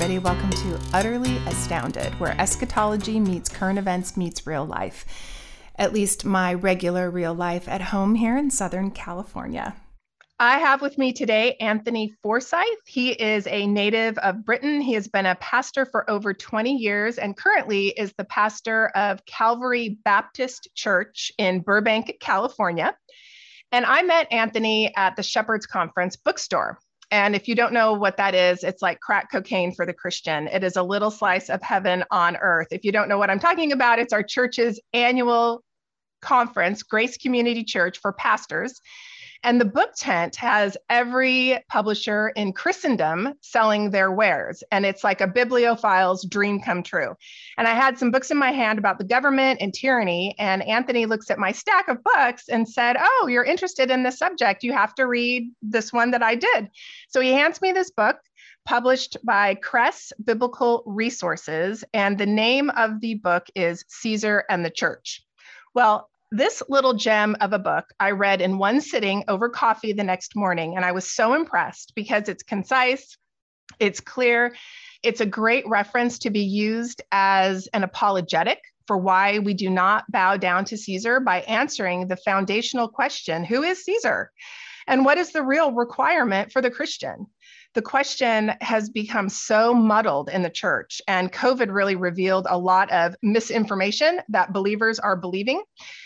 everybody. Welcome to Utterly Astounded, where eschatology meets current events meets real life. At least my regular real life at home here in Southern California. I have with me today Anthony Forsyth. He is a native of Britain. He has been a pastor for over 20 years and currently is the pastor of Calvary Baptist Church in Burbank, California. And I met Anthony at the Shepherds Conference bookstore. And if you don't know what that is, it's like crack cocaine for the Christian. It is a little slice of heaven on earth. If you don't know what I'm talking about, it's our church's annual conference, Grace Community Church for pastors. And the book tent has every publisher in Christendom selling their wares. And it's like a bibliophile's dream come true. And I had some books in my hand about the government and tyranny. And Anthony looks at my stack of books and said, Oh, you're interested in this subject. You have to read this one that I did. So he hands me this book published by Kress Biblical Resources. And the name of the book is Caesar and the Church. Well, this little gem of a book I read in one sitting over coffee the next morning. And I was so impressed because it's concise, it's clear, it's a great reference to be used as an apologetic for why we do not bow down to Caesar by answering the foundational question who is Caesar? And what is the real requirement for the Christian? The question has become so muddled in the church, and COVID really revealed a lot of misinformation that believers are believing.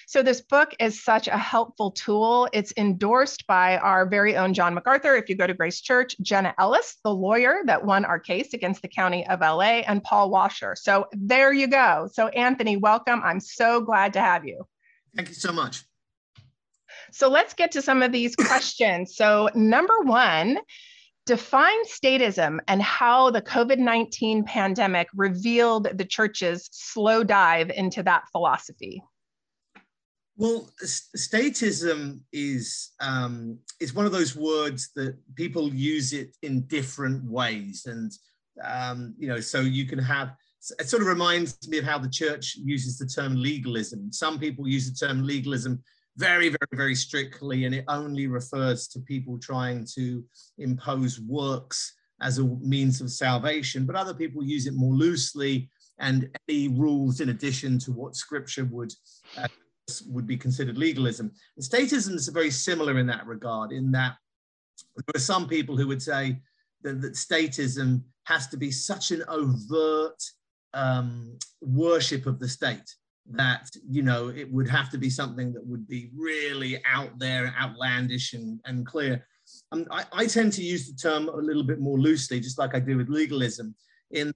So, this book is such a helpful tool. It's endorsed by our very own John MacArthur. If you go to Grace Church, Jenna Ellis, the lawyer that won our case against the County of LA, and Paul Washer. So, there you go. So, Anthony, welcome. I'm so glad to have you. Thank you so much. So, let's get to some of these questions. So, number one, define statism and how the COVID 19 pandemic revealed the church's slow dive into that philosophy. Well, statism is um, is one of those words that people use it in different ways, and um, you know, so you can have. It sort of reminds me of how the church uses the term legalism. Some people use the term legalism very, very, very strictly, and it only refers to people trying to impose works as a means of salvation. But other people use it more loosely, and any rules in addition to what Scripture would uh, would be considered legalism. And statism is very similar in that regard. In that there are some people who would say that, that statism has to be such an overt um, worship of the state that you know it would have to be something that would be really out there outlandish and, and clear. Um, I, I, tend to use the term a little bit more loosely just like i do with legalism in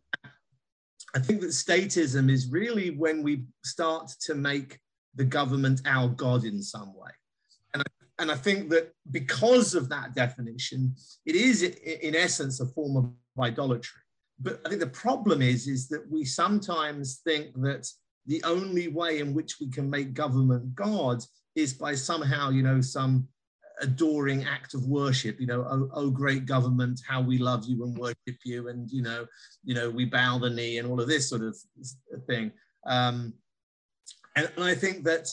i think that statism is really when we start to make the government our god in some way. And I, and I think that because of that definition it is in essence a form of idolatry. But i think the problem is is that we sometimes think that the only way in which we can make government God is by somehow, you know, some adoring act of worship you know oh, oh, great government how we love you and worship you and you know you know we bow the knee and all of this sort of thing. Um, and, and i think that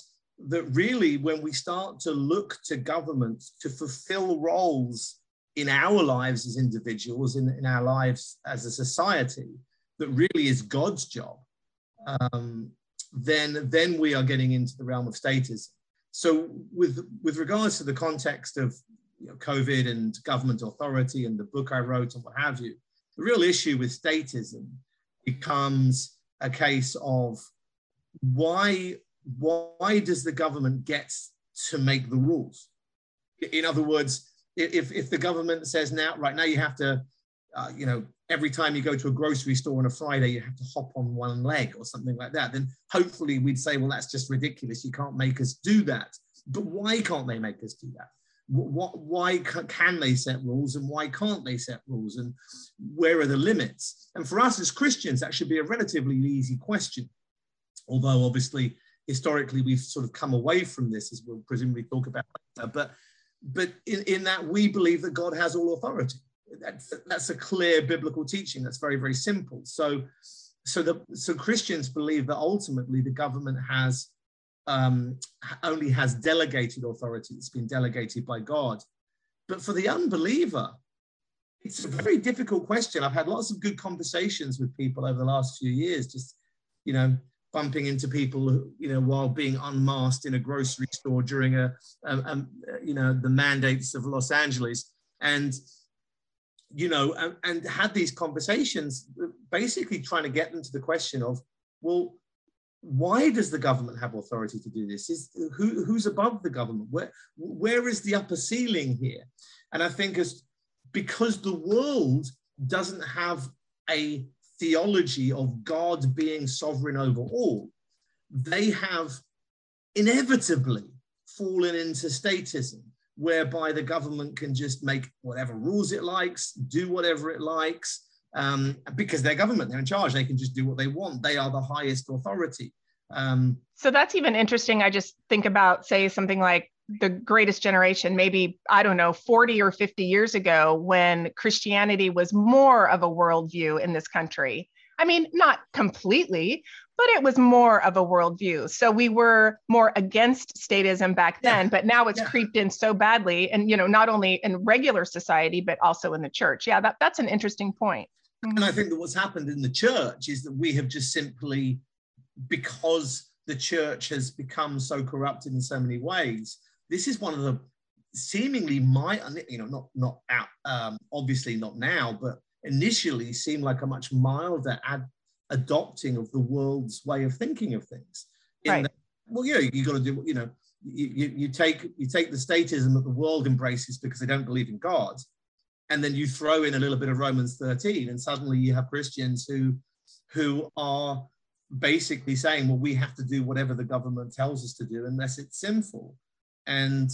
that really when we start to look to government to fulfill roles in our lives as individuals in, in our lives as a society that really is god's job. Um, then then we are getting into the realm of statism. So with with regards to the context of you know, COVID and government authority and the book I wrote and what have you, the real issue with statism becomes a case of why why does the government get to make the rules? In other words, if, if the government says now, right now you have to, uh, you know, every time you go to a grocery store on a Friday, you have to hop on one leg or something like that, then hopefully we'd say, well, that's just ridiculous. You can't make us do that. But why can't they make us do that? What, why can they set rules and why can't they set rules? And where are the limits? And for us as Christians, that should be a relatively easy question. Although, obviously, historically, we've sort of come away from this, as we'll presumably talk about later. But, but in, in that, we believe that God has all authority that's, that's a clear biblical teaching. That's very, very simple. So, so the so Christians believe that ultimately the government has um, only has delegated authority. It's been delegated by God. But for the unbeliever, it's a very difficult question. I've had lots of good conversations with people over the last few years, just, you know, bumping into people, you know, while being unmasked in a grocery store during a, a, a you know, the mandates of Los Angeles. And, you know, and, and had these conversations, basically trying to get them to the question of, well, why does the government have authority to do this? Is who, who's above the government? Where where is the upper ceiling here? And I think as because the world doesn't have a theology of God being sovereign over all, they have inevitably fallen into statism, whereby the government can just make whatever rules it likes, do whatever it likes, um, because they're government, they're in charge, they can just do what they want. They are the highest authority. Um, so that's even interesting. I just think about, say, something like the greatest generation, maybe, I don't know, 40 or 50 years ago, when Christianity was more of a worldview in this country. I mean, not completely, but it was more of a worldview. So we were more against statism back then, yeah. but now it's yeah. creeped in so badly. And, you know, not only in regular society, but also in the church. Yeah, that, that's an interesting point. And I think that what's happened in the church is that we have just simply, because the church has become so corrupted in so many ways, this is one of the seemingly my you know not not out um, obviously not now but initially seemed like a much milder ad- adopting of the world's way of thinking of things right. well yeah you got to do you know you, you, you take you take the statism that the world embraces because they don't believe in god and then you throw in a little bit of romans 13 and suddenly you have christians who who are basically saying well we have to do whatever the government tells us to do unless it's sinful and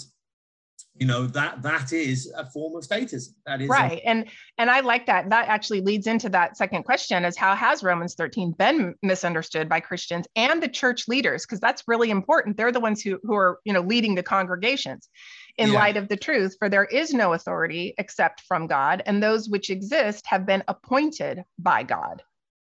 you know that that is a form of statism. That is right a- and and i like that that actually leads into that second question is how has romans 13 been misunderstood by christians and the church leaders? Because that's really important. They're the ones who who are you know leading the congregations in yeah. light of the truth for there is no authority except from god and those which exist have been appointed by god.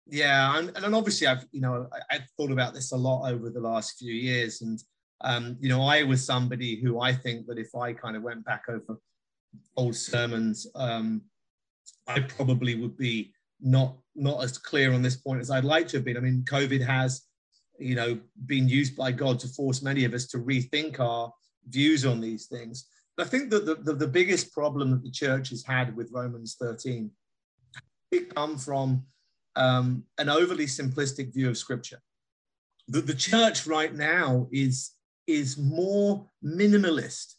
Yeah and, and obviously i've you know I, i've thought about this a lot over the last few years and um, you know, I was somebody who I think that if I kind of went back over old sermons, um, I probably would be not not as clear on this point as I'd like to have been. I mean, COVID has, you know, been used by God to force many of us to rethink our views on these things. But I think that the, the, the biggest problem that the church has had with Romans 13 it come from um, an overly simplistic view of Scripture. The, the church right now is is more minimalist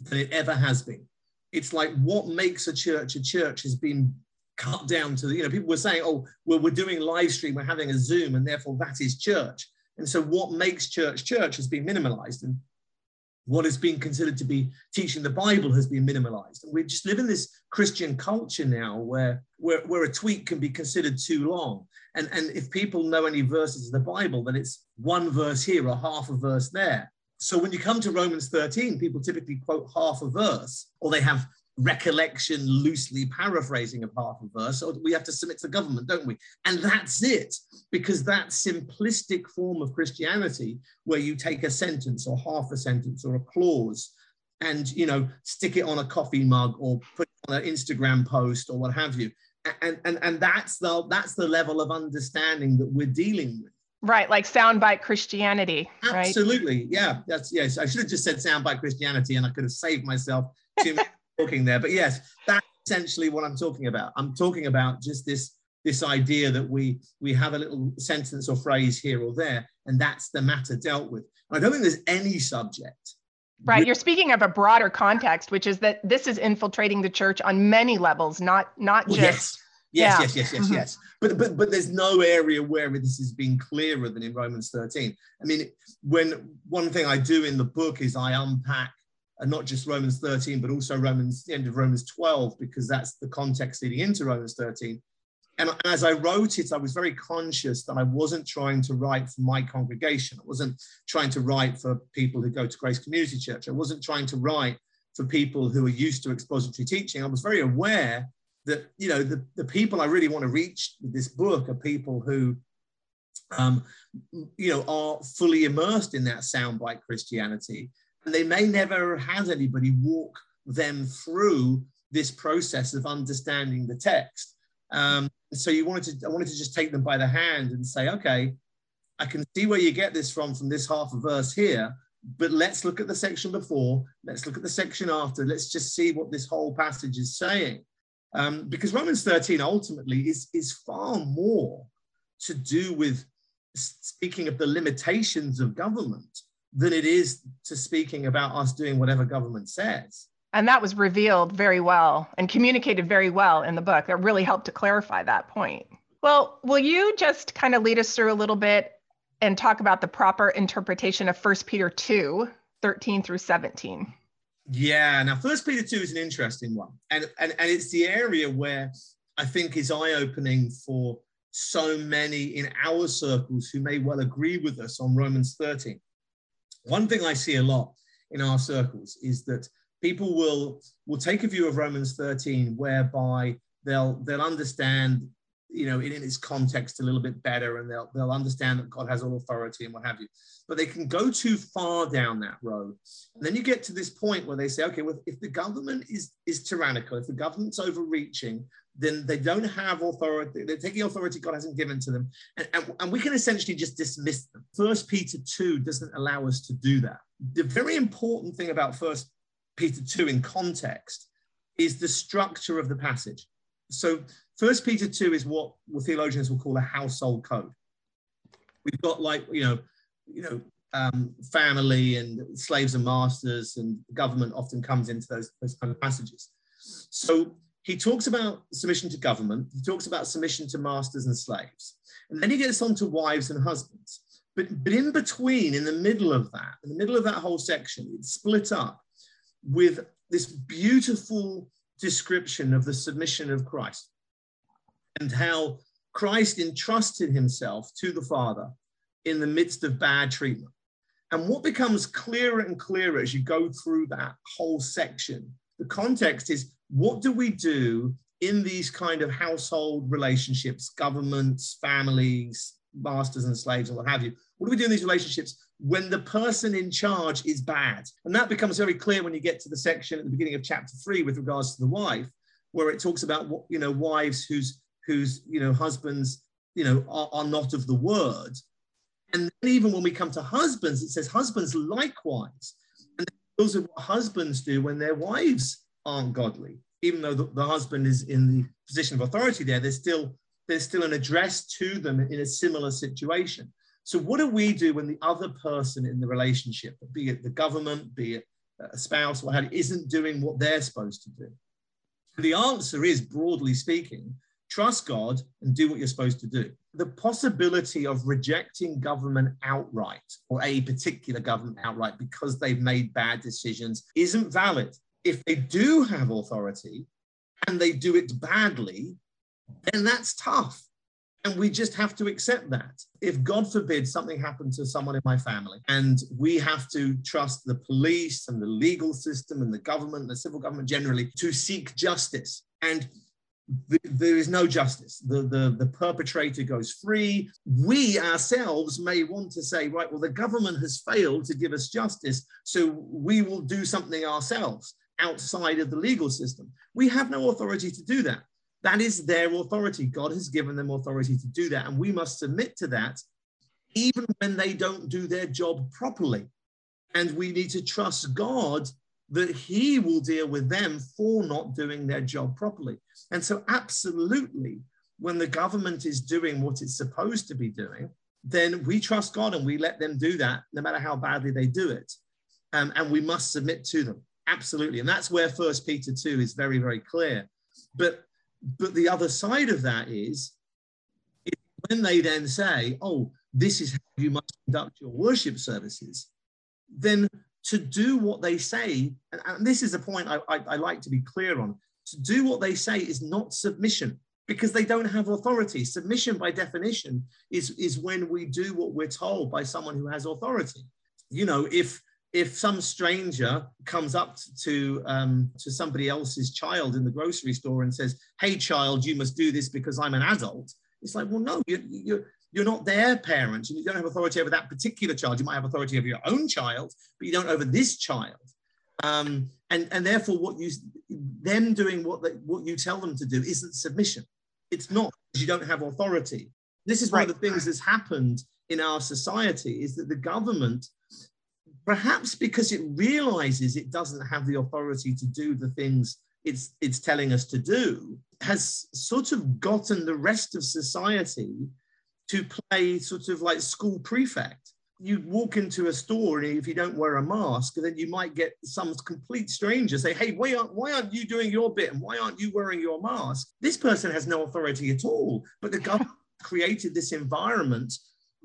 than it ever has been. It's like what makes a church a church has been cut down to you know, people were saying, oh, well, we're doing live stream, we're having a Zoom, and therefore that is church. And so what makes church church has been minimalized. And what has been considered to be teaching the Bible has been minimalized. And we just live in this Christian culture now where, where, where a tweet can be considered too long. And, and if people know any verses of the Bible, then it's one verse here or half a verse there. So when you come to Romans 13, people typically quote half a verse, or they have recollection, loosely paraphrasing of half a verse, or we have to submit to the government, don't we? And that's it, because that simplistic form of Christianity, where you take a sentence or half a sentence or a clause and you know stick it on a coffee mug or put it on an Instagram post or what have you. And, and, and that's the that's the level of understanding that we're dealing with. Right, like soundbite Christianity. Right? Absolutely, right? yeah. That's yes. I should have just said soundbite Christianity, and I could have saved myself two minutes talking there. But yes, that's essentially what I'm talking about. I'm talking about just this this idea that we we have a little sentence or phrase here or there, and that's the matter dealt with. I don't think there's any subject. Right. You're speaking of a broader context, which is that this is infiltrating the church on many levels, not not just. yes. Yes, yeah. yes, yes, yes, mm-hmm. yes. But but but there's no area where this has been clearer than in Romans 13. I mean, when one thing I do in the book is I unpack and not just Romans 13, but also Romans, the end of Romans 12, because that's the context leading into Romans 13. And as I wrote it, I was very conscious that I wasn't trying to write for my congregation. I wasn't trying to write for people who go to Grace Community Church. I wasn't trying to write for people who are used to expository teaching. I was very aware that, you know, the, the people I really want to reach with this book are people who, um, you know, are fully immersed in that soundbite Christianity and they may never have anybody walk them through this process of understanding the text. Um, so you wanted to, I wanted to just take them by the hand and say, okay, I can see where you get this from, from this half a verse here, but let's look at the section before, let's look at the section after, let's just see what this whole passage is saying. Um, because Romans 13 ultimately is, is far more to do with speaking of the limitations of government than it is to speaking about us doing whatever government says. And that was revealed very well and communicated very well in the book. That really helped to clarify that point. Well, will you just kind of lead us through a little bit and talk about the proper interpretation of 1 Peter 2, 13 through 17? Yeah, now First Peter 2 is an interesting one. And, and, and it's the area where I think is eye-opening for so many in our circles who may well agree with us on Romans 13. One thing I see a lot in our circles is that people will will take a view of Romans 13 whereby they'll they'll understand you know in, in, its context a little bit better and they'll they'll understand that God has all authority and what have you. But they can go too far down that road. And then you get to this point where they say okay well if the government is is tyrannical if the government's overreaching then they don't have authority. They're taking authority God hasn't given to them. And, and, and, we can essentially just dismiss them. First Peter 2 doesn't allow us to do that. The very important thing about First Peter 2 in context is the structure of the passage. So First Peter 2 is what theologians will call a household code. We've got like, you know, you know, um, family and slaves and masters and government often comes into those, those kind of passages. So he talks about submission to government, he talks about submission to masters and slaves, and then he gets on to wives and husbands. But, but in between, in the middle of that, in the middle of that whole section, it's split up with this beautiful description of the submission of Christ and how Christ entrusted himself to the Father in the midst of bad treatment. And what becomes clearer and clearer as you go through that whole section, the context is what do we do in these kind of household relationships, governments, families, masters and slaves, and what have you? What do we do in these relationships when the person in charge is bad? And that becomes very clear when you get to the section at the beginning of chapter three with regards to the wife, where it talks about you know wives whose whose you know husbands you know are, are not of the word. And even when we come to husbands, it says husbands likewise. Those are what husbands do when their wives aren't godly. Even though the, the husband is in the position of authority there, there's still there's still an address to them in a similar situation. So what do we do when the other person in the relationship, be it the government, be it a spouse, or you, isn't doing what they're supposed to do? The answer is, broadly speaking, trust God and do what you're supposed to do. The possibility of rejecting government outright or a particular government outright because they've made bad decisions isn't valid if they do have authority and they do it badly, then that's tough. And we just have to accept that. If God forbid something happened to someone in my family and we have to trust the police and the legal system and the government, the civil government generally to seek justice. And there is no justice. The, the, the perpetrator goes free. We ourselves may want to say, right, well, the government has failed to give us justice, so we will do something ourselves outside of the legal system. We have no authority to do that. That is their authority. God has given them authority to do that. And we must submit to that even when they don't do their job properly. And we need to trust God that He will deal with them for not doing their job properly. And so, absolutely, when the government is doing what it's supposed to be doing, then we trust God and we let them do that, no matter how badly they do it. Um, and we must submit to them. Absolutely. And that's where First Peter 2 is very, very clear. But but the other side of that is when they then say, oh, this is how you must conduct your worship services, then to do what they say, and, and this is a point I, I, I like to be clear on, to do what they say is not submission because they don't have authority. Submission, by definition, is, is when we do what we're told by someone who has authority. You know, if if some stranger comes up to um, to somebody else's child in the grocery store and says, "Hey, child, you must do this because I'm an adult," it's like, well, no, you, you, you're not their parent, and you don't have authority over that particular child. You might have authority over your own child, but you don't over this child. Um, and and therefore, what you them doing what they, what you tell them to do isn't submission. It's not because you don't have authority. This is one right. of the things that's happened in our society is that the government, perhaps because it realizes it doesn't have the authority to do the things it's it's telling us to do, has sort of gotten the rest of society to play sort of like school prefect you walk into a store and if you don't wear a mask, then you might get some complete stranger say, "Hey, why aren't why aren't you doing your bit and why aren't you wearing your mask?" This person has no authority at all, but the government created this environment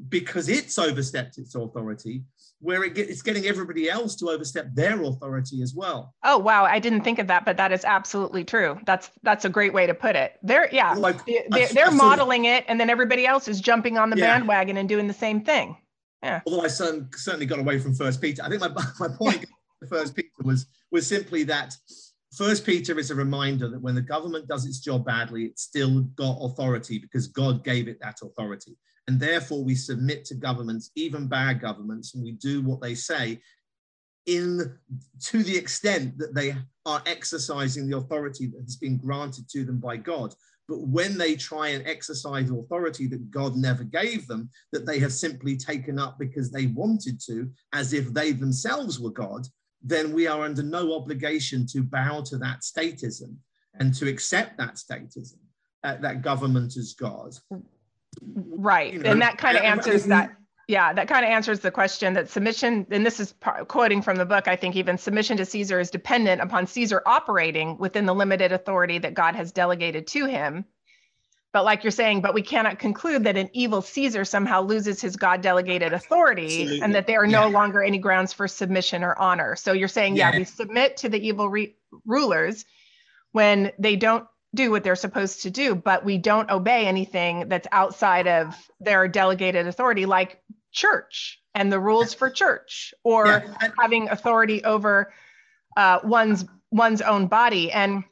because it's overstepped its authority, where it get, it's getting everybody else to overstep their authority as well. Oh wow, I didn't think of that, but that is absolutely true. That's that's a great way to put it. They're yeah, like, they're, they're modeling it, and then everybody else is jumping on the yeah. bandwagon and doing the same thing. Yeah. Although I certainly got away from First Peter, I think my, my point First Peter was was simply that First Peter is a reminder that when the government does its job badly, it's still got authority because God gave it that authority, and therefore we submit to governments, even bad governments, and we do what they say, in to the extent that they are exercising the authority that has been granted to them by God. But when they try and exercise authority that God never gave them, that they have simply taken up because they wanted to, as if they themselves were God, then we are under no obligation to bow to that statism and to accept that statism, uh, that government as God. Right. You know, and that kind of answers that yeah, that kind of answers the question that submission, and this is quoting from the book, I think even submission to Caesar is dependent upon Caesar operating within the limited authority that God has delegated to him. But like you're saying, but we cannot conclude that an evil Caesar somehow loses his God delegated authority Absolutely. and that there are yeah. no longer any grounds for submission or honor. So you're saying, yeah, yeah we submit to the evil re- rulers when they don't do what they're supposed to do, but we don't obey anything that's outside of their delegated authority, like church and the rules for church or yeah. having authority over uh, one's one's own body and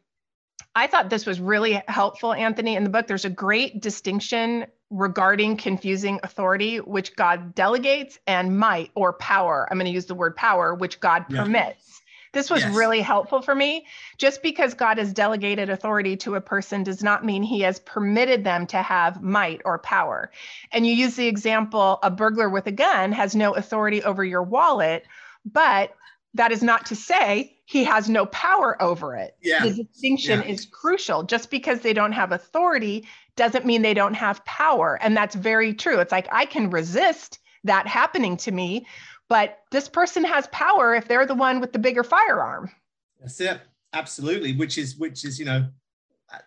i thought this was really helpful anthony in the book there's a great distinction regarding confusing authority which god delegates and might or power i'm going to use the word power which god yeah. permits this was yes. really helpful for me. Just because God has delegated authority to a person does not mean he has permitted them to have might or power. And you use the example a burglar with a gun has no authority over your wallet, but that is not to say he has no power over it. Yeah. The distinction yeah. is crucial. Just because they don't have authority doesn't mean they don't have power. And that's very true. It's like I can resist that happening to me, but this person has power if they're the one with the bigger firearm. That's it. Absolutely. Which is, which is, you know,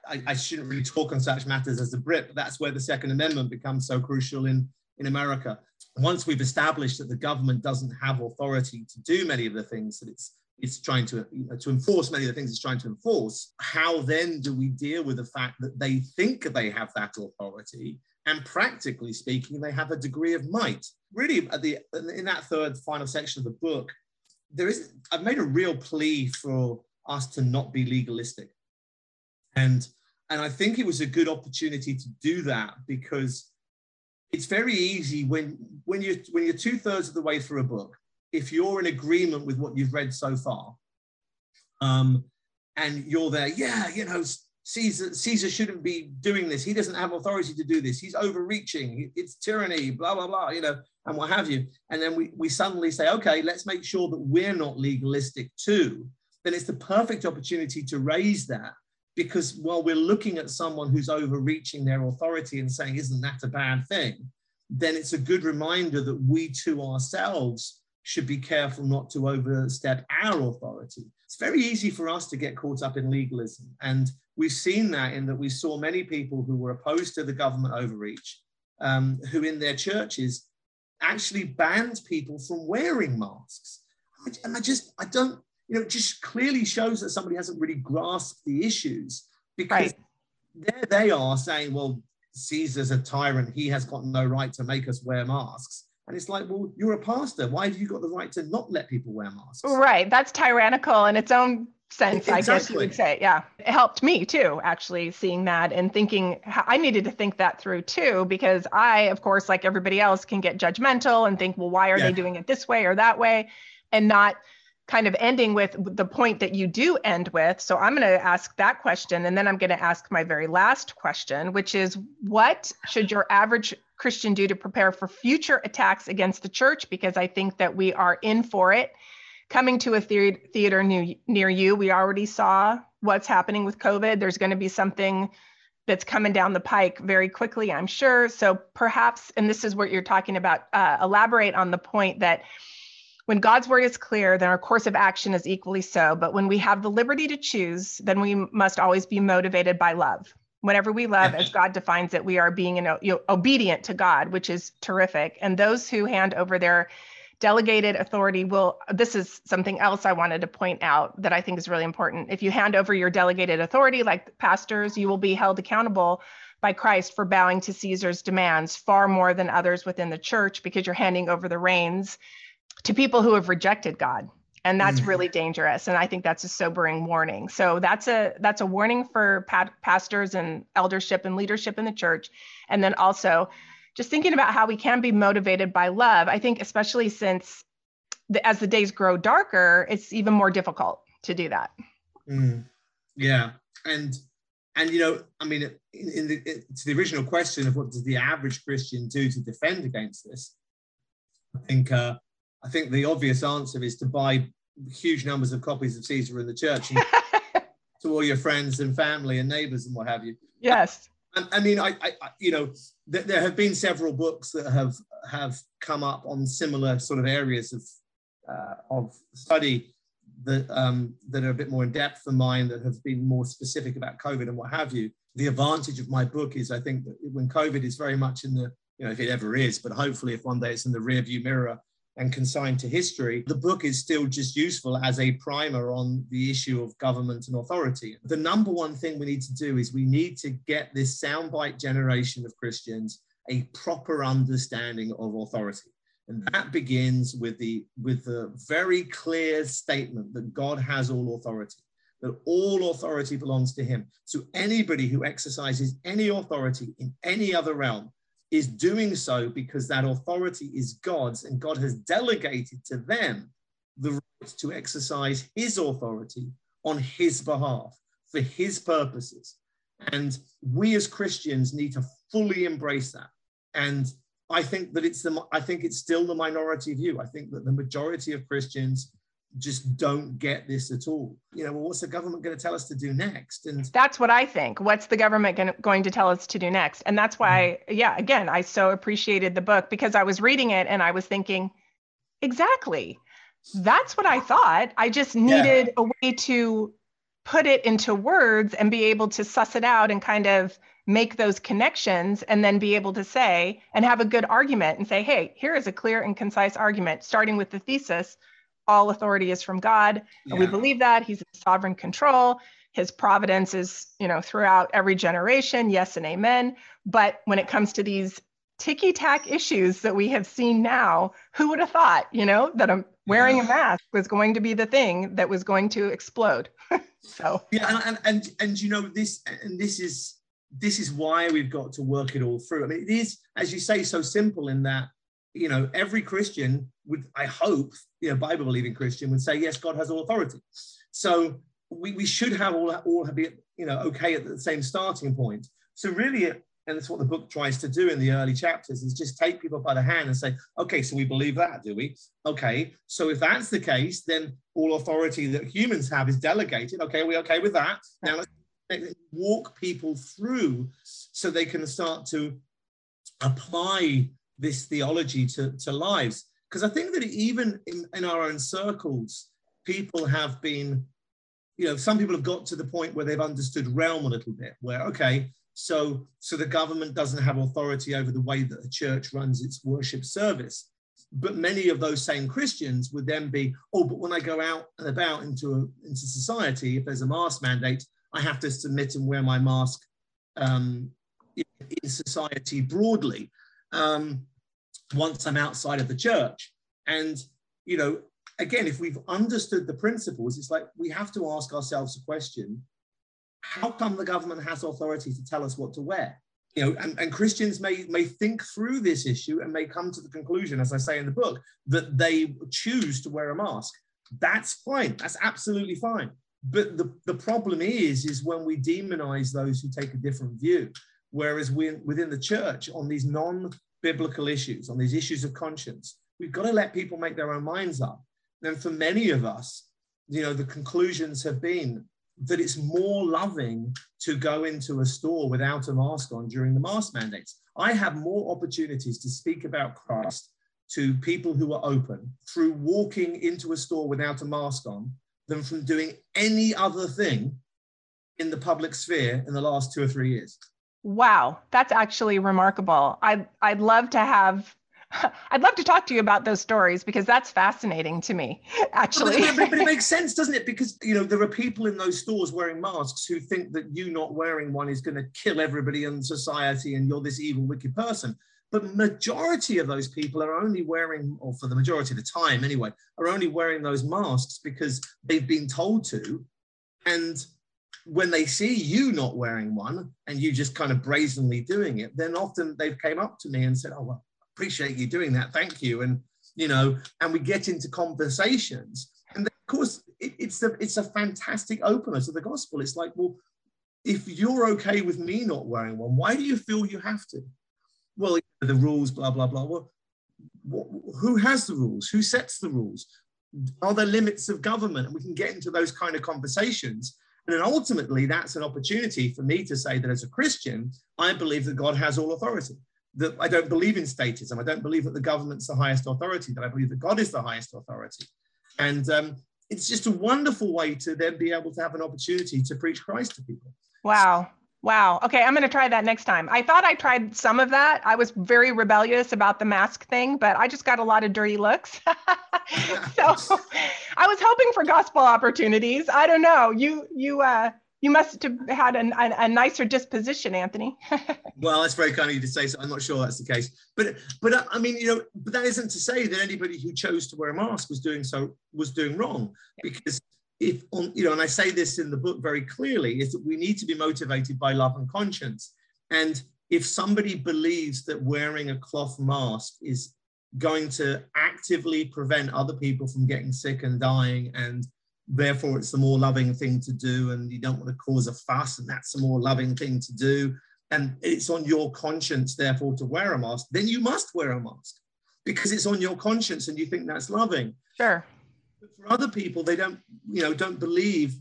I, I shouldn't really talk on such matters as a Brit, but that's where the Second Amendment becomes so crucial in, in America. Once we've established that the government doesn't have authority to do many of the things that it's it's trying to you know, to enforce many of the things it's trying to enforce. How then do we deal with the fact that they think they have that authority, and practically speaking, they have a degree of might. Really, at the in that third final section of the book, there is I've made a real plea for us to not be legalistic, and and I think it was a good opportunity to do that because it's very easy when when you when you're two thirds of the way through a book, if you're in agreement with what you've read so far, um, and you're there, yeah, you know, Caesar, Caesar shouldn't be doing this. He doesn't have authority to do this. He's overreaching. It's tyranny, blah, blah, blah, you know, and what have you. And then we, we suddenly say, okay, let's make sure that we're not legalistic too. Then it's the perfect opportunity to raise that because while we're looking at someone who's overreaching their authority and saying, isn't that a bad thing? Then it's a good reminder that we too ourselves should be careful not to overstep our authority. It's very easy for us to get caught up in legalism. And we've seen that in that we saw many people who were opposed to the government overreach, um, who in their churches actually banned people from wearing masks. And I just, I don't, you know, it just clearly shows that somebody hasn't really grasped the issues because right. there they are saying, well, Caesar's a tyrant. He has got no right to make us wear masks. And it's like, well, you're a pastor. Why have you got the right to not let people wear masks? Right. That's tyrannical in its own sense, exactly. I guess you would say. Yeah. It helped me too, actually, seeing that and thinking I needed to think that through too, because I, of course, like everybody else, can get judgmental and think, well, why are yeah. they doing it this way or that way? And not kind of ending with the point that you do end with. So I'm going to ask that question. And then I'm going to ask my very last question, which is what should your average Christian do to prepare for future attacks against the church? Because I think that we are in for it. Coming to a theater near, you, we already saw what's happening with COVID. There's going to be something that's coming down the pike very quickly, I'm sure. So perhaps, and this is what you're talking about, uh, elaborate on the point that when God's word is clear, then our course of action is equally so. But when we have the liberty to choose, then we must always be motivated by love. Whenever we love, as God defines it, we are being you know, obedient to God, which is terrific. And those who hand over their delegated authority will, this is something else I wanted to point out that I think is really important. If you hand over your delegated authority, like pastors, you will be held accountable by Christ for bowing to Caesar's demands far more than others within the church because you're handing over the reins to people who have rejected God. And that's mm. really dangerous. And I think that's a sobering warning. So that's a that's a warning for pa- pastors and eldership and leadership in the church. And then also just thinking about how we can be motivated by love. I think especially since the, as the days grow darker, it's even more difficult to do that. Mm. Yeah. And and you know, I mean, in, in the, to the original question of what does the average Christian do to defend against this, I think uh, I think the obvious answer is to buy huge numbers of copies of Caesar in the church to all your friends and family and neighbors and what have you. Yes. I, I mean, I, I, you know, th- there have been several books that have have come up on similar sort of areas of uh, of study that um, that are a bit more in depth than mine, that have been more specific about COVID and what have you. The advantage of my book is, I think, that when COVID is very much in the, you know, if it ever is, but hopefully, if one day it's in the rearview mirror, and consigned to history, the book is still just useful as a primer on the issue of government and authority. The number one thing we need to do is we need to get this soundbite generation of Christians a proper understanding of authority. And that begins with the with the very clear statement that God has all authority, that all authority belongs to him. So anybody who exercises any authority in any other realm is doing so because that authority is God's and God has delegated to them the right to exercise his authority on his behalf for his purposes. And we as Christians need to fully embrace that. And I think that it's the I think it's still the minority view. I think that the majority of Christians just don't get this at all. You know, well, what's the government going to tell us to do next? And that's what I think. What's the government gonna, going to tell us to do next? And that's why, mm-hmm. yeah, again, I so appreciated the book because I was reading it and I was thinking, exactly. That's what I thought. I just needed yeah. a way to put it into words and be able to suss it out and kind of make those connections and then be able to say and have a good argument and say, hey, here is a clear and concise argument, starting with the thesis all authority is from God. Yeah. And we believe that he's in sovereign control. His providence is, you know, throughout every generation. Yes and amen. But when it comes to these ticky tack issues that we have seen now, who would have thought, you know, that I'm wearing yeah. a mask was going to be the thing that was going to explode. so yeah, and, and and you know this and this is this is why we've got to work it all through. I mean, it is, as you say, so simple in that you know, every Christian would, I hope, you know, Bible believing Christian would say, yes, God has all authority. So we, we should have all, all be, you know, okay at the same starting point. So really, and that's what the book tries to do in the early chapters is just take people by the hand and say, okay, so we believe that, do we? Okay, so if that's the case, then all authority that humans have is delegated. Okay, we okay with that? Now let's walk people through so they can start to apply this theology to, to lives. Because I think that even in, in our own circles, people have been, you know, some people have got to the point where they've understood realm a little bit, where, okay, so, so the government doesn't have authority over the way that the church runs its worship service. But many of those same Christians would then be, oh, but when I go out and about into, a, into society, if there's a mask mandate, I have to submit and wear my mask um, in society broadly. Um, once I'm outside of the church. And, you know, again, if we've understood the principles, it's like we have to ask ourselves a question how come the government has authority to tell us what to wear? You know, and, and Christians may, may think through this issue and may come to the conclusion, as I say in the book, that they choose to wear a mask. That's fine. That's absolutely fine. But the, the problem is, is when we demonize those who take a different view. Whereas we, within the church, on these non-biblical issues, on these issues of conscience, we've got to let people make their own minds up. And for many of us, you know, the conclusions have been that it's more loving to go into a store without a mask on during the mask mandates. I have more opportunities to speak about Christ to people who are open through walking into a store without a mask on than from doing any other thing in the public sphere in the last two or three years. Wow, that's actually remarkable. I'd, I'd love to have I'd love to talk to you about those stories because that's fascinating to me, actually. But, it makes sense, doesn't it? Because you know there are people in those stores wearing masks who think that you not wearing one is going to kill everybody in society, and you're this evil, wicked person. But majority of those people are only wearing, or for the majority of the time anyway, are only wearing those masks because they've been told to, and when they see you not wearing one and you just kind of brazenly doing it, then often they've came up to me and said, "Oh well." appreciate you doing that. Thank you. And, you know, and we get into conversations. And of course, it, it's, a, it's a fantastic opener to the gospel. It's like, well, if you're okay with me not wearing one, why do you feel you have to? Well, the rules, blah, blah, blah. Well, who has the rules? Who sets the rules? Are there limits of government? And we can get into those kind of conversations. And then ultimately, that's an opportunity for me to say that as a Christian, I believe that God has all authority that I don't believe in statism. I don't believe that the government's the highest authority, that I believe that God is the highest authority. And um, it's just a wonderful way to then be able to have an opportunity to preach Christ to people. Wow. Wow. Okay, I'm going to try that next time. I thought I tried some of that. I was very rebellious about the mask thing, but I just got a lot of dirty looks. so I was hoping for gospel opportunities. I don't know. You you uh you must have had a, a, a nicer disposition, Anthony. well, that's very kind of you to say. So I'm not sure that's the case, but but uh, I mean, you know, but that isn't to say that anybody who chose to wear a mask was doing so was doing wrong, because if on you know, and I say this in the book very clearly, is that we need to be motivated by love and conscience, and if somebody believes that wearing a cloth mask is going to actively prevent other people from getting sick and dying and therefore it's the more loving thing to do and you don't want to cause a fuss and that's the more loving thing to do and it's on your conscience therefore to wear a mask then you must wear a mask because it's on your conscience and you think that's loving. Sure but for other people they don't you know don't believe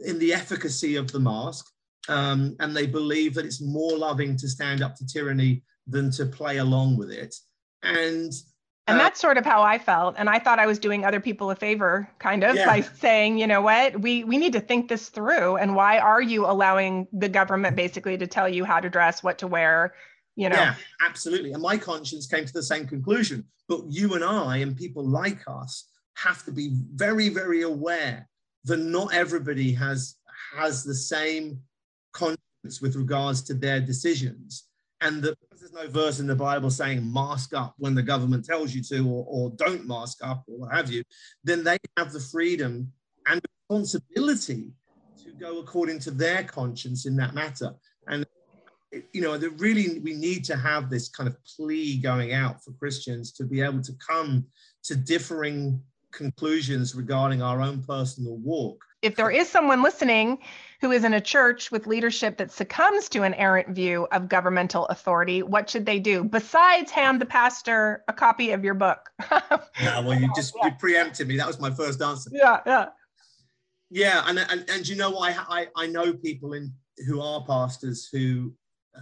in the efficacy of the mask um, and they believe that it's more loving to stand up to tyranny than to play along with it and and uh, that's sort of how I felt. And I thought I was doing other people a favor, kind of, yeah. by saying, you know what, we we need to think this through. And why are you allowing the government basically to tell you how to dress, what to wear? You know? Yeah, absolutely. And my conscience came to the same conclusion. But you and I and people like us have to be very, very aware that not everybody has has the same conscience with regards to their decisions and that there's no verse in the Bible saying mask up when the government tells you to, or, or don't mask up, or what have you, then they have the freedom and responsibility to go according to their conscience in that matter. And you know, that really we need to have this kind of plea going out for Christians to be able to come to differing conclusions regarding our own personal walk. If there is someone listening who is in a church with leadership that succumbs to an errant view of governmental authority, what should they do besides hand the pastor a copy of your book? yeah, well, you just you preempted me. That was my first answer. Yeah, yeah. Yeah, and and, and you know, I, I I know people in who are pastors who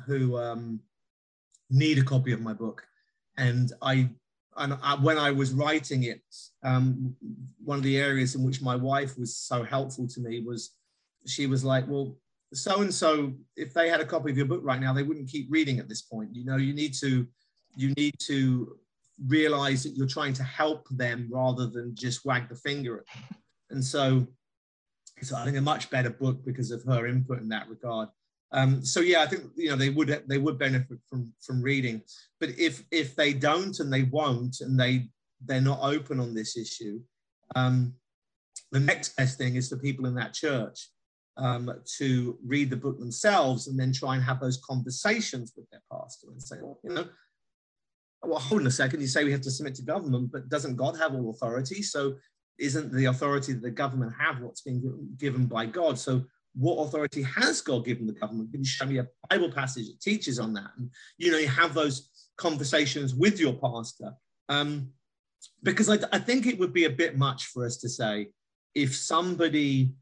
who um, need a copy of my book, and I and I, when I was writing it, um, one of the areas in which my wife was so helpful to me was she was like, well, so and so, if they had a copy of your book right now, they wouldn't keep reading at this point. You know, you need to, you need to realize that you're trying to help them rather than just wag the finger at them. And so, so I think a much better book because of her input in that regard. Um, so yeah, I think you know they would they would benefit from from reading, but if if they don't and they won't and they they're not open on this issue, um, the next best thing is for people in that church um, to read the book themselves and then try and have those conversations with their pastor and say, well, you know, well, hold on a second, you say we have to submit to government, but doesn't God have all authority? So isn't the authority that the government have what's been given by God. So what authority has God given the government? Can you show me a Bible passage that teaches on that? And you know, you have those conversations with your pastor. Um, because I, I think it would be a bit much for us to say if somebody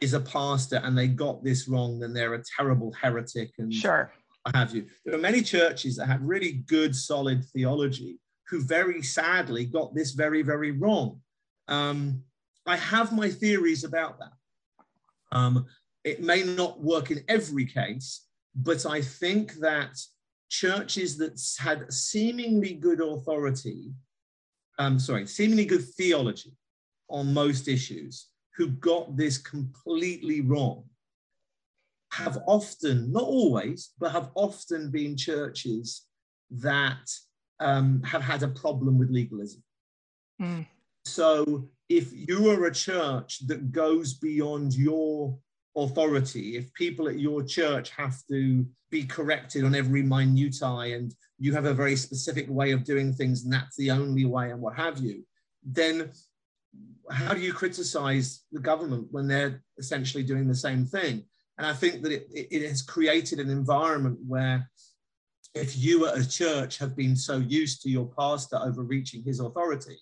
is a pastor and they got this wrong, then they're a terrible heretic and sure. I have you. There are many churches that have really good, solid theology who very sadly got this very, very wrong. Um, I have my theories about that. Um, it may not work in every case, but I think that churches that had seemingly good authority, um, sorry, seemingly good theology on most issues, who got this completely wrong, have often, not always, but have often been churches that um, have had a problem with legalism. Mm. So if you are a church that goes beyond your authority, if people at your church have to be corrected on every minutiae and you have a very specific way of doing things and that's the only way and what have you, then how do you criticize the government when they're essentially doing the same thing? And I think that it, it has created an environment where if you at a church have been so used to your pastor overreaching his authority,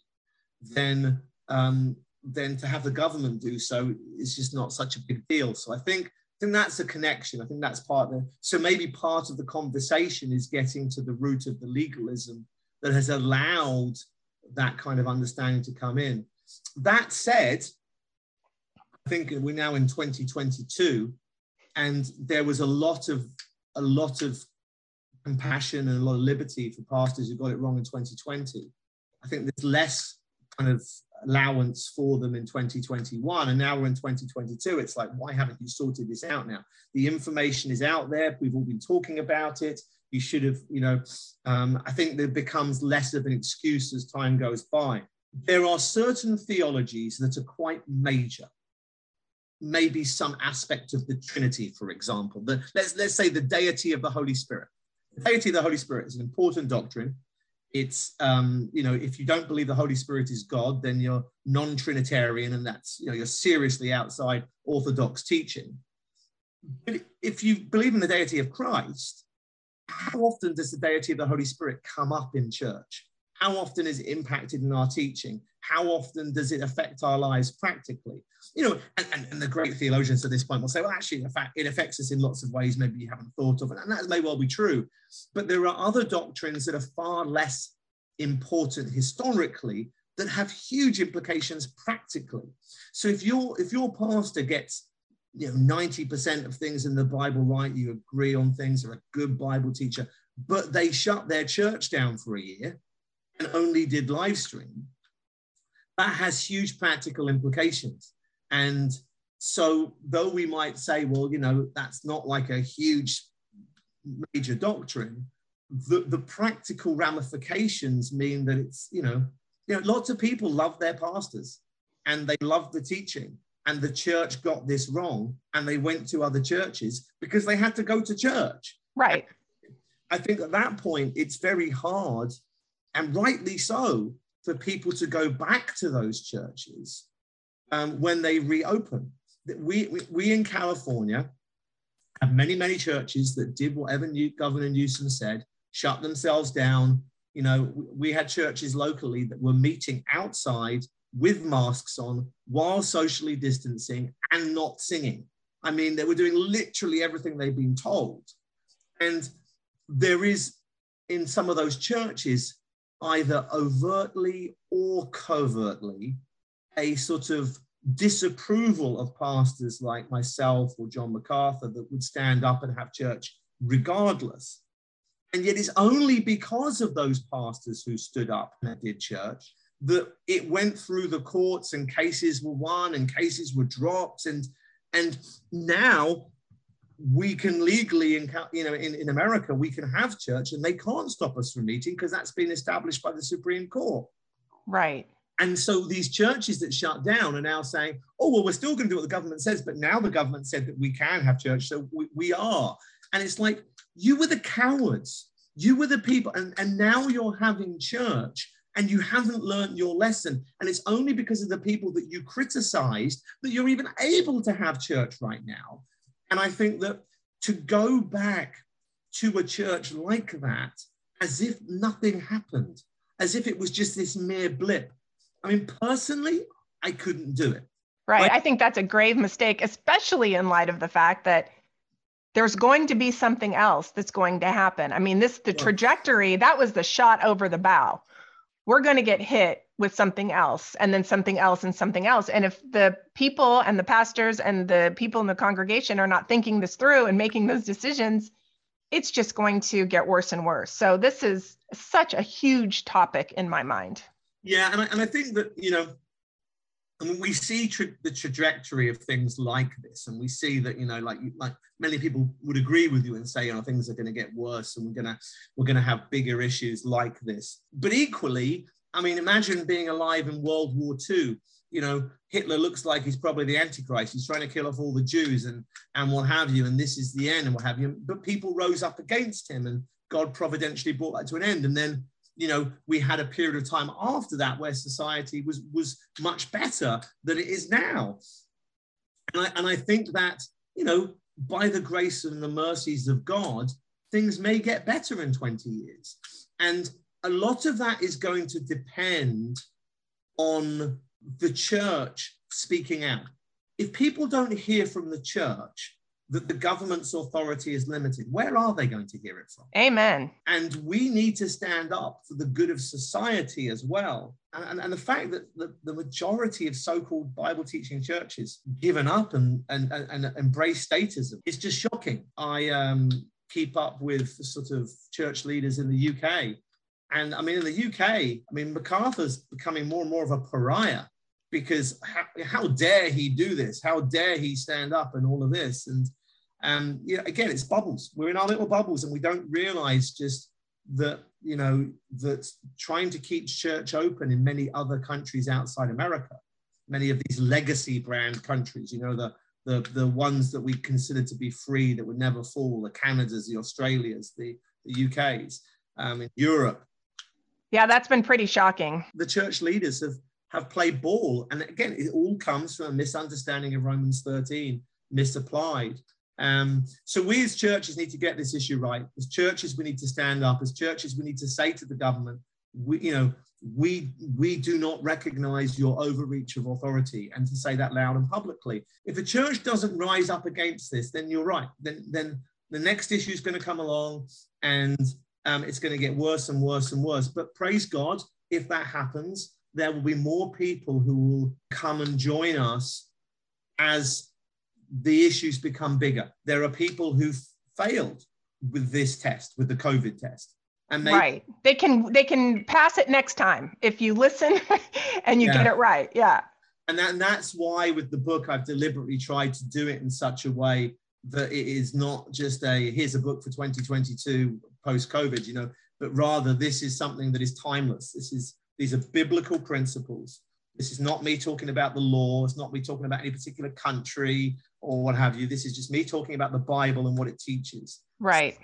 then um, then to have the government do so is just not such a big deal. So I think I think that's a connection. I think that's part of the so maybe part of the conversation is getting to the root of the legalism that has allowed that kind of understanding to come in. That said, I think we're now in 2022, and there was a lot of a lot of compassion and a lot of liberty for pastors who got it wrong in 2020. I think there's less kind of allowance for them in 2021 and now we're in 2022 it's like why haven't you sorted this out now? The information is out there we've all been talking about it you should have you know um, i think there becomes less of an excuse as time goes by. There are certain theologies that are quite major. Maybe some aspect of the trinity for example the, let's, let's say the deity of the holy spirit. The deity of the holy spirit is an important doctrine it's um, you know if you don't believe the holy spirit is god then you're non-trinitarian and that's you know you're seriously outside orthodox teaching. But if you believe in the deity of christ how often does the deity of the holy spirit come up in church how often is it impacted in our teaching? How often does it affect our lives practically? You know and, and, and the great theologians at this point will say well actually in fact it affects us in lots of ways maybe you haven't thought of it and that may well be true. But there are other doctrines that are far less important historically that have huge implications practically. So if your if your pastor gets you know 90% of things in the bible right you agree on things are a good bible teacher but they shut their church down for a year and only did live stream that has huge practical implications. And so, though we might say, well, you know, that's not like a huge major doctrine, the, the practical ramifications mean that it's, you know, you know, lots of people love their pastors and they love the teaching. And the church got this wrong and they went to other churches because they had to go to church. Right. I think at that point, it's very hard, and rightly so, for people to go back to those churches um, when they reopen. We, we, we in California have many, many churches that did whatever New, Governor Newsom said, shut themselves down. You know, we had churches locally that were meeting outside with masks on while socially distancing and not singing. I mean, they were doing literally everything they've been told. And there is in some of those churches either overtly or covertly a sort of disapproval of pastors like myself or John MacArthur that would stand up and have church regardless. And yet it's only because of those pastors who stood up and did church that it went through the courts and cases were won and cases were dropped. And, and now we can legally, in, you know, in, in America, we can have church and they can't stop us from meeting because that's been established by the Supreme Court. Right. And so these churches that shut down are now saying, oh, well, we're still going to do what the government says, but now the government said that we can have church, so we, we are. And it's like, you were the cowards. You were the people, and, and now you're having church, and you haven't learned your lesson. And it's only because of the people that you criticized that you're even able to have church right now. And I think that to go back to a church like that as if nothing happened, as if it was just this mere blip. I mean, personally, I couldn't do it. Right. I think that's a grave mistake, especially in light of the fact that there's going to be something else that's going to happen. I mean, this the trajectory, that was the shot over the bow. We're going to get hit with something else and then something else and something else. And if the people and the pastors and the people in the congregation are not thinking this through and making those decisions, it's just going to get worse and worse. So this is such a huge topic in my mind. Yeah, and I, and I think that you know, I mean, we see tra- the trajectory of things like this, and we see that you know, like like many people would agree with you and say, you know, things are going to get worse, and we're gonna we're gonna have bigger issues like this. But equally, I mean, imagine being alive in World War II you know, Hitler looks like he's probably the Antichrist. He's trying to kill off all the Jews and and what have you, and this is the end and what have you. But people rose up against him, and God providentially brought that to an end. And then, you know, we had a period of time after that where society was was much better than it is now. And I, and I think that, you know, by the grace and the mercies of God, things may get better in 20 years. And a lot of that is going to depend on the church speaking out. If people don't hear from the church that the government's authority is limited, where are they going to hear it from? Amen. And we need to stand up for the good of society as well. And, and, and the fact that the, the majority of so called Bible teaching churches given up and, and, and, and embrace statism is just shocking. I um, keep up with sort of church leaders in the UK. And I mean, in the UK, I mean, MacArthur's becoming more and more of a pariah because how, how, dare he do this? How dare he stand up and all of this? And um, yeah, again, it's bubbles. We're in our little bubbles, and we don't realize just that you know that trying to keep church open in many other countries outside America, many of these legacy brand countries, you know the the the ones that we consider to be free that would never fall, the Canadas, the Australias, the the UKs, um, in Europe. Yeah, that's been pretty shocking. The church leaders have have played ball. And again, it all comes from a misunderstanding of Romans 13, misapplied. Um, so we as churches need to get this issue right. As churches, we need to stand up. As churches, we need to say to the government, we, you know, we we do not recognize your overreach of authority, and to say that loud and publicly. If a church doesn't rise up against this, then you're right. Then then the next issue is going to come along, and um, it's going to get worse and worse and worse. But praise God, if that happens, there will be more people who will come and join us as the issues become bigger. There are people who've failed with this test, with the COVID test. And they, right. They can they can pass it next time if you listen and you yeah. get it right. Yeah. And, that, and that's why with the book I've deliberately tried to do it in such a way that it is not just a here's a book for 2022 post COVID, you know, but rather this is something that is timeless. This is these are biblical principles. This is not me talking about the law. It's not me talking about any particular country or what have you. This is just me talking about the Bible and what it teaches. Right.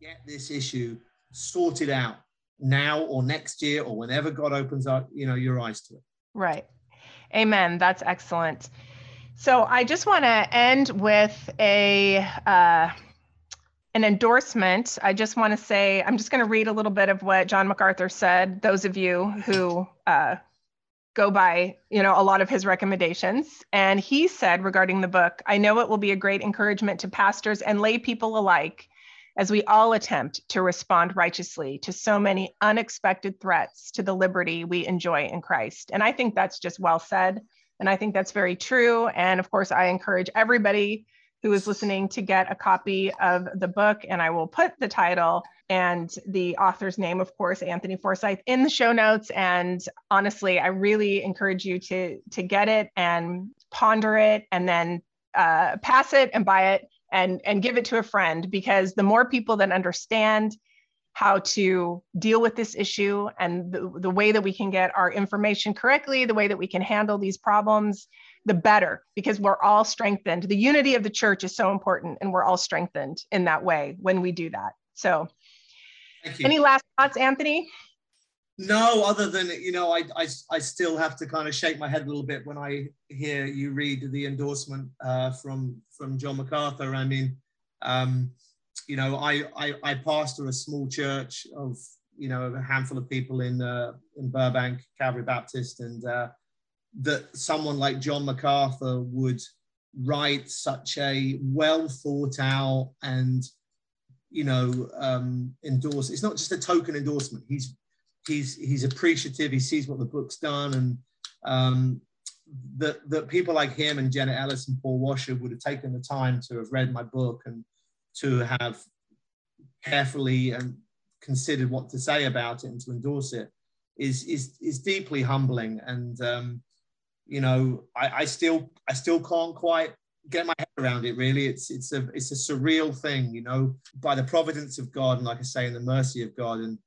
Get this issue sorted out now or next year or whenever God opens up, you know, your eyes to it. Right. Amen. That's excellent. So I just want to end with a uh, an endorsement, I just want to say, I'm just going to read a little bit of what John MacArthur said. Those of you who uh, go by, you know, a lot of his recommendations. And he said regarding the book, I know it will be a great encouragement to pastors and lay people alike as we all attempt to respond righteously to so many unexpected threats to the liberty we enjoy in Christ. And I think that's just well said. And I think that's very true. And of course, I encourage everybody who is listening to get a copy of the book. And I will put the title and the author's name, of course, Anthony Forsyth, in the show notes. And honestly, I really encourage you to, to get it and ponder it and then uh, pass it and buy it and, and give it to a friend because the more people that understand how to deal with this issue and the, the way that we can get our information correctly, the way that we can handle these problems, the better because we're all strengthened. The unity of the church is so important, and we're all strengthened in that way when we do that. So, any last thoughts, Anthony? No, other than you know, I, I I still have to kind of shake my head a little bit when I hear you read the endorsement uh, from from John MacArthur. I mean, um, you know, I, I I pastor a small church of you know a handful of people in uh, in Burbank Calvary Baptist, and uh, that someone like John MacArthur would write such a well thought out and you know um, endorse. It's not just a token endorsement. He's he's he's appreciative. He sees what the book's done, and um, that that people like him and Jenna Ellis and Paul Washer would have taken the time to have read my book and to have carefully and considered what to say about it and to endorse it is is is deeply humbling. And um, you know, I, I still I still can't quite get my head around it really. It's it's a it's a surreal thing you know. By the providence of god and like i say in the mercy of god and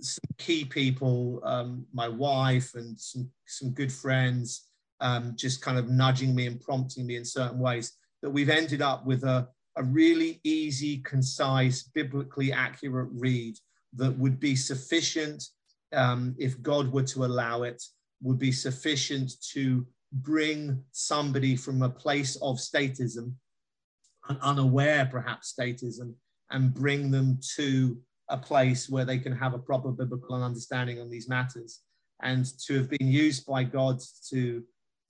some key people, um, my wife and some, some good friends, um, just kind of nudging me and prompting me in certain ways, that we've ended up with a, a really easy, concise, biblically accurate read that would be sufficient um, if God were to allow it, would be sufficient to bring somebody from a place of statism, an unaware perhaps statism, and bring them to a place where they can have a proper biblical understanding on these matters. And to have been used by god to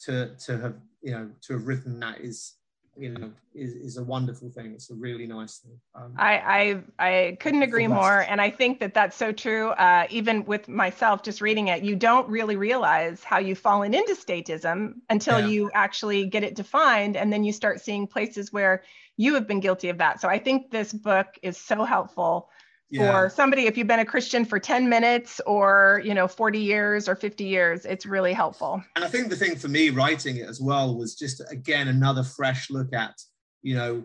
to to have you know to have written that is you know is, is a wonderful thing. It's a really nice thing. Um, I, I i couldn't agree more. and i think that that's so true uh, even with myself just reading it. You don't really realize how you've fallen into statism until yeah. you actually get it defined and then you start seeing places where you have been guilty of that. So i think this book is so helpful yeah. for somebody if you've been a christian for 10 minutes or you know 40 years or 50 years it's really helpful and i think the thing for me writing it as well was just again another fresh look at you know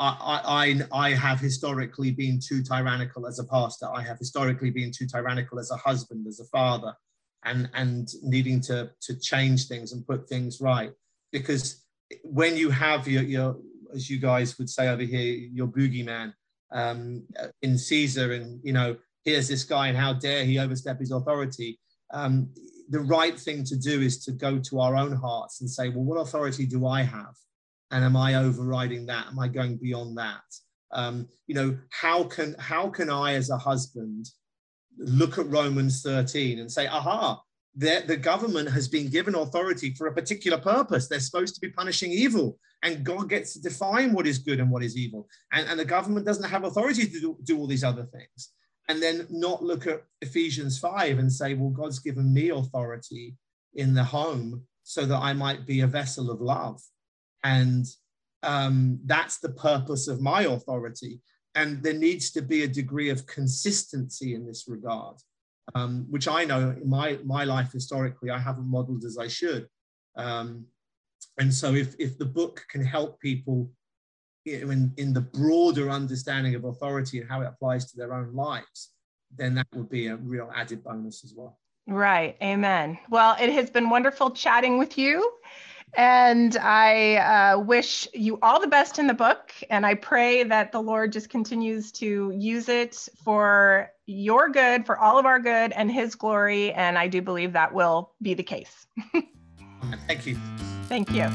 I, I, I have historically been too tyrannical as a pastor. I have historically been too tyrannical as a husband, as a father, and, and needing to, to change things and put things right. Because when you have your, your, as you guys would say over here, your boogeyman, um, in Caesar, and you know, here's this guy, and how dare he overstep his authority? Um, the right thing to do is to go to our own hearts and say, well, what authority do I have? And am I overriding that? Am I going beyond that? Um, you know, how can how can I, as a husband, look at Romans 13 and say, aha, the, the government has been given authority for a particular purpose. They're supposed to be punishing evil, and God gets to define what is good and what is evil. And, and the government doesn't have authority to do, do all these other things. And then not look at Ephesians 5 and say, well, God's given me authority in the home so that I might be a vessel of love. And um, that's the purpose of my authority. And there needs to be a degree of consistency in this regard um, which I know in my, my life historically, I haven't modeled as I should. Um, and so if, if the book can help people in, in the broader understanding of authority and how it applies to their own lives, then that would be a real added bonus as well. Right. Amen. Well, it has been wonderful chatting with you. And I uh, wish you all the best in the book. And I pray that the Lord just continues to use it for your good, for all of our good, and His glory. And I do believe that will be the case. Thank you. Thank you.